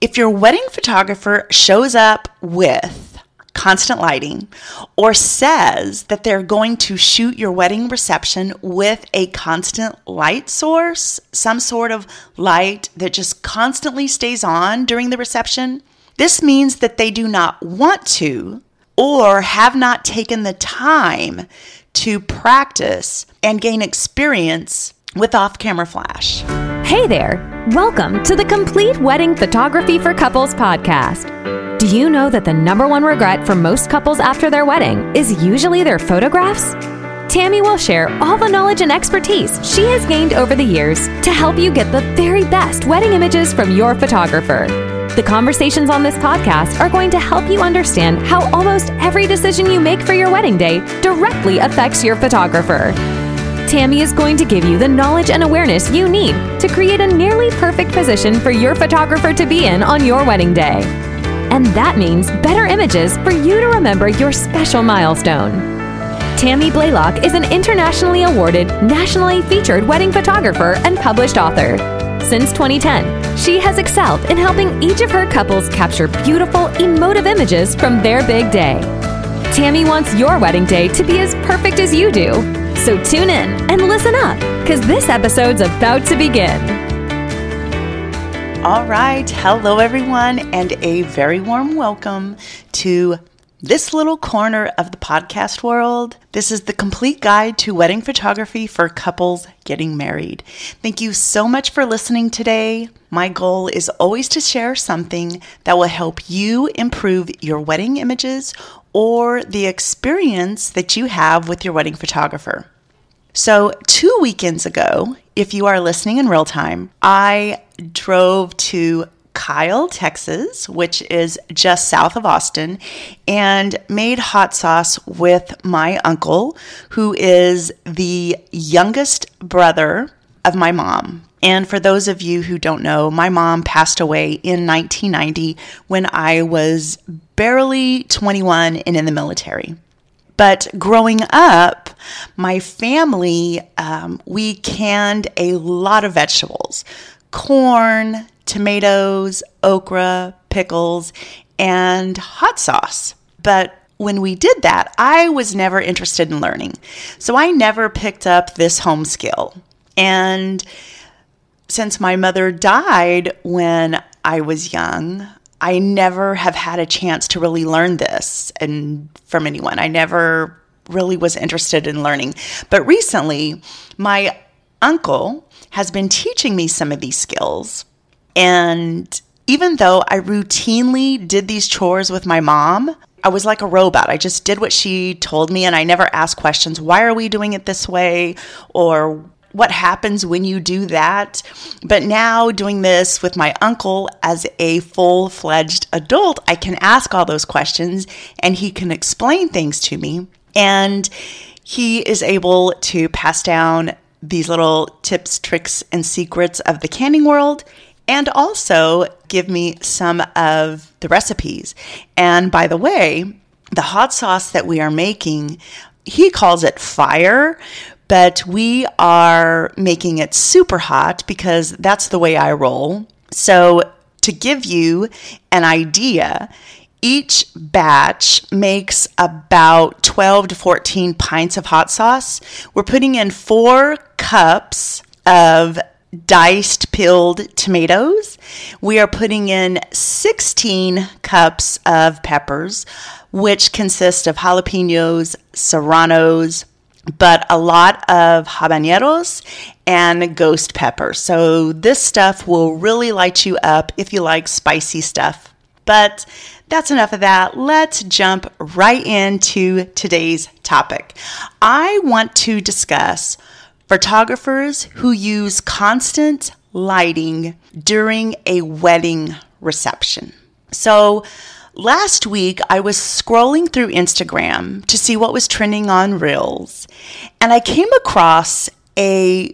If your wedding photographer shows up with constant lighting or says that they're going to shoot your wedding reception with a constant light source, some sort of light that just constantly stays on during the reception, this means that they do not want to or have not taken the time to practice and gain experience with off camera flash. Hey there! Welcome to the Complete Wedding Photography for Couples podcast. Do you know that the number one regret for most couples after their wedding is usually their photographs? Tammy will share all the knowledge and expertise she has gained over the years to help you get the very best wedding images from your photographer. The conversations on this podcast are going to help you understand how almost every decision you make for your wedding day directly affects your photographer. Tammy is going to give you the knowledge and awareness you need to create a nearly perfect position for your photographer to be in on your wedding day. And that means better images for you to remember your special milestone. Tammy Blaylock is an internationally awarded, nationally featured wedding photographer and published author. Since 2010, she has excelled in helping each of her couples capture beautiful, emotive images from their big day. Tammy wants your wedding day to be as perfect as you do. So tune in and listen up, because this episode's about to begin. All right. Hello, everyone, and a very warm welcome to this little corner of the podcast world. This is the complete guide to wedding photography for couples getting married. Thank you so much for listening today. My goal is always to share something that will help you improve your wedding images or the experience that you have with your wedding photographer. So, two weekends ago, if you are listening in real time, I drove to Kyle, Texas, which is just south of Austin, and made hot sauce with my uncle, who is the youngest brother of my mom. And for those of you who don't know, my mom passed away in 1990 when I was barely 21 and in the military. But growing up, my family, um, we canned a lot of vegetables corn, tomatoes, okra, pickles, and hot sauce. But when we did that, I was never interested in learning. So I never picked up this home skill. And since my mother died when I was young, I never have had a chance to really learn this and from anyone. I never really was interested in learning. But recently, my uncle has been teaching me some of these skills. And even though I routinely did these chores with my mom, I was like a robot. I just did what she told me and I never asked questions. Why are we doing it this way? Or what happens when you do that? But now, doing this with my uncle as a full fledged adult, I can ask all those questions and he can explain things to me. And he is able to pass down these little tips, tricks, and secrets of the canning world and also give me some of the recipes. And by the way, the hot sauce that we are making, he calls it fire, but we are making it super hot because that's the way I roll. So, to give you an idea, each batch makes about 12 to 14 pints of hot sauce. We're putting in four cups of diced peeled tomatoes. We are putting in 16 cups of peppers, which consist of jalapenos, serranos, but a lot of habaneros and ghost pepper. So this stuff will really light you up if you like spicy stuff. But that's enough of that. Let's jump right into today's topic. I want to discuss photographers who use constant lighting during a wedding reception. So, last week I was scrolling through Instagram to see what was trending on Reels, and I came across a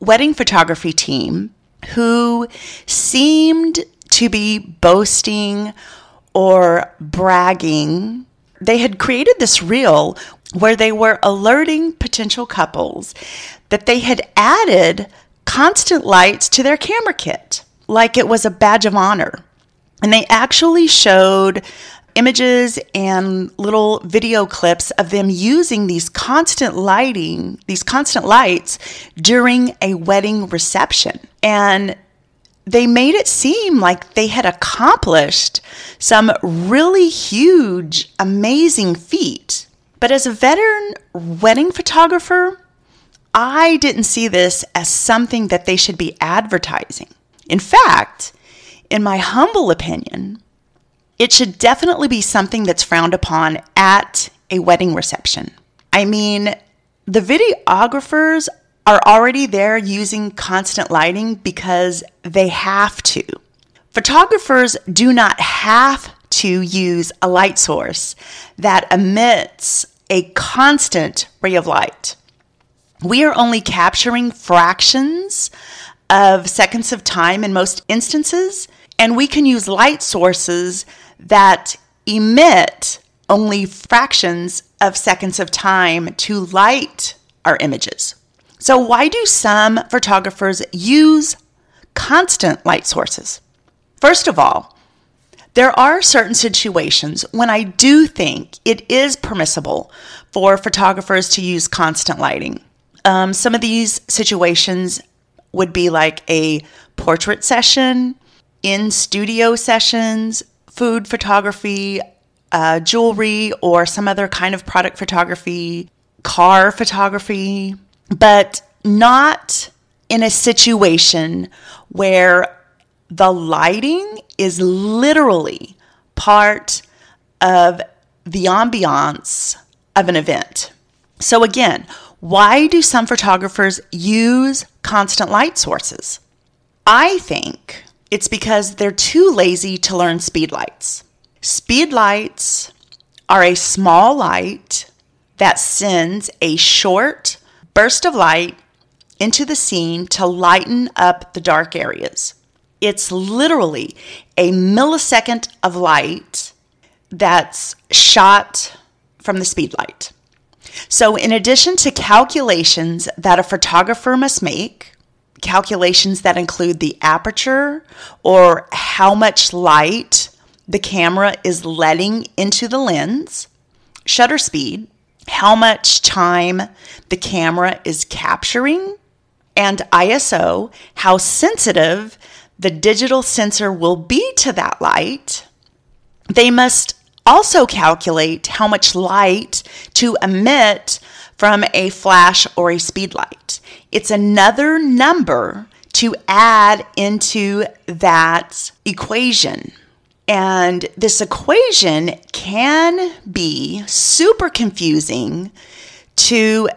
wedding photography team who seemed to be boasting or bragging. They had created this reel where they were alerting potential couples that they had added constant lights to their camera kit, like it was a badge of honor. And they actually showed images and little video clips of them using these constant lighting, these constant lights during a wedding reception. And they made it seem like they had accomplished some really huge, amazing feat. But as a veteran wedding photographer, I didn't see this as something that they should be advertising. In fact, in my humble opinion, it should definitely be something that's frowned upon at a wedding reception. I mean, the videographers are already there using constant lighting because they have to. Photographers do not have to use a light source that emits a constant ray of light. We are only capturing fractions of seconds of time in most instances, and we can use light sources that emit only fractions of seconds of time to light our images. So, why do some photographers use constant light sources? First of all, there are certain situations when I do think it is permissible for photographers to use constant lighting. Um, some of these situations would be like a portrait session, in studio sessions, food photography, uh, jewelry, or some other kind of product photography, car photography, but not in a situation where the lighting is literally part of the ambiance of an event. So, again, why do some photographers use constant light sources? I think it's because they're too lazy to learn speed lights. Speed lights are a small light that sends a short burst of light into the scene to lighten up the dark areas. It's literally a millisecond of light that's shot from the speed light. So, in addition to calculations that a photographer must make, calculations that include the aperture or how much light the camera is letting into the lens, shutter speed, how much time the camera is capturing, and ISO, how sensitive the digital sensor will be to that light. They must also calculate how much light to emit from a flash or a speed light. It's another number to add into that equation. And this equation can be super confusing to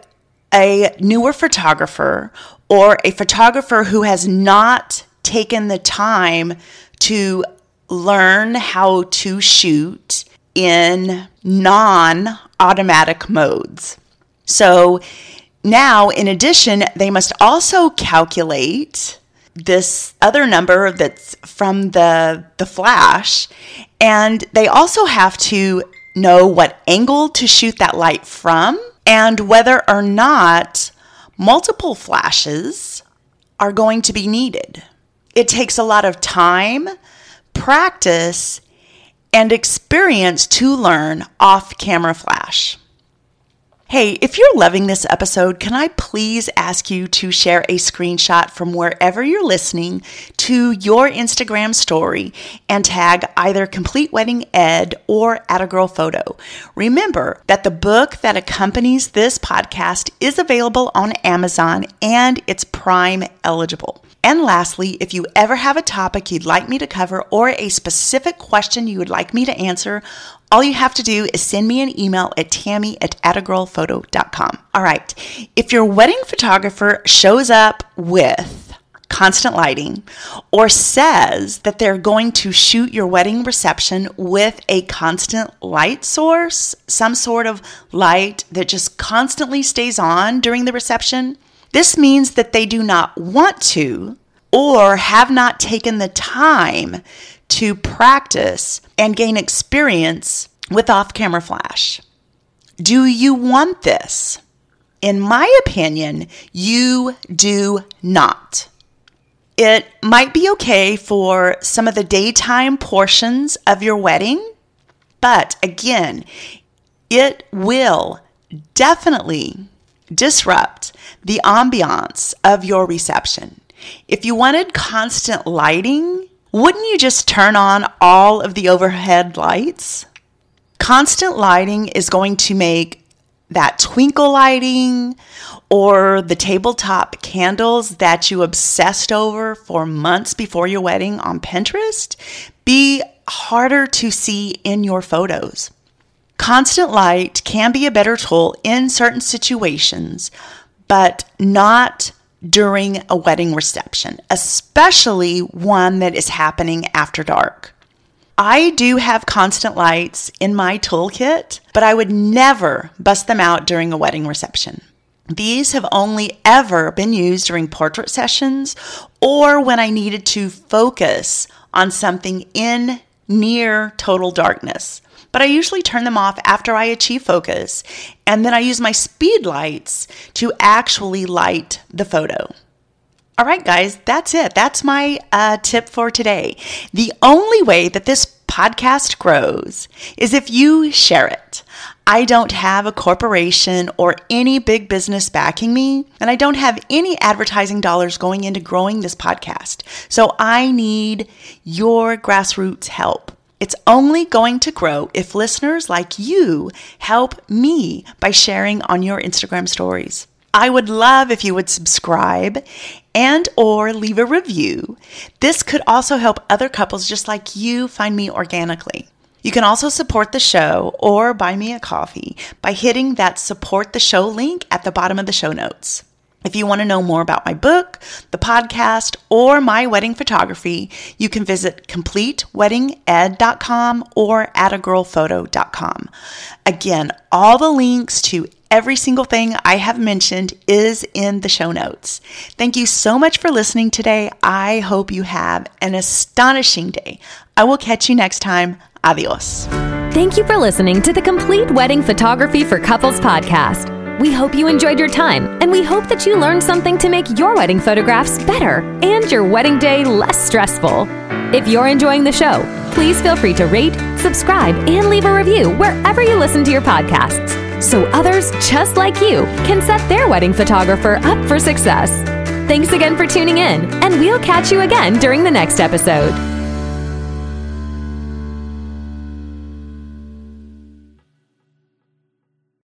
a newer photographer or a photographer who has not taken the time to learn how to shoot in non automatic modes. So now, in addition, they must also calculate this other number that's from the, the flash, and they also have to know what angle to shoot that light from and whether or not multiple flashes are going to be needed. It takes a lot of time, practice, and experience to learn off camera flash. Hey, if you're loving this episode, can I please ask you to share a screenshot from wherever you're listening to your Instagram story and tag either Complete Wedding Ed or Attagirl Photo? Remember that the book that accompanies this podcast is available on Amazon and it's Prime eligible. And lastly, if you ever have a topic you'd like me to cover or a specific question you would like me to answer, all you have to do is send me an email at tammy at attagirlphoto.com. All right. If your wedding photographer shows up with constant lighting or says that they're going to shoot your wedding reception with a constant light source, some sort of light that just constantly stays on during the reception, this means that they do not want to or have not taken the time to practice and gain experience with off camera flash. Do you want this? In my opinion, you do not. It might be okay for some of the daytime portions of your wedding, but again, it will definitely disrupt the ambiance of your reception. If you wanted constant lighting, wouldn't you just turn on all of the overhead lights? Constant lighting is going to make that twinkle lighting or the tabletop candles that you obsessed over for months before your wedding on Pinterest be harder to see in your photos. Constant light can be a better tool in certain situations, but not during a wedding reception, especially one that is happening after dark. I do have constant lights in my toolkit, but I would never bust them out during a wedding reception. These have only ever been used during portrait sessions or when I needed to focus on something in near total darkness. But I usually turn them off after I achieve focus, and then I use my speed lights to actually light the photo. All right, guys, that's it. That's my uh, tip for today. The only way that this podcast grows is if you share it. I don't have a corporation or any big business backing me, and I don't have any advertising dollars going into growing this podcast. So I need your grassroots help. It's only going to grow if listeners like you help me by sharing on your Instagram stories. I would love if you would subscribe and or leave a review. This could also help other couples just like you find me organically. You can also support the show or buy me a coffee by hitting that support the show link at the bottom of the show notes. If you want to know more about my book, the podcast, or my wedding photography, you can visit completeweddinged.com or attagirlphoto.com. Again, all the links to every single thing I have mentioned is in the show notes. Thank you so much for listening today. I hope you have an astonishing day. I will catch you next time. Adios. Thank you for listening to the Complete Wedding Photography for Couples podcast. We hope you enjoyed your time, and we hope that you learned something to make your wedding photographs better and your wedding day less stressful. If you're enjoying the show, please feel free to rate, subscribe, and leave a review wherever you listen to your podcasts so others just like you can set their wedding photographer up for success. Thanks again for tuning in, and we'll catch you again during the next episode.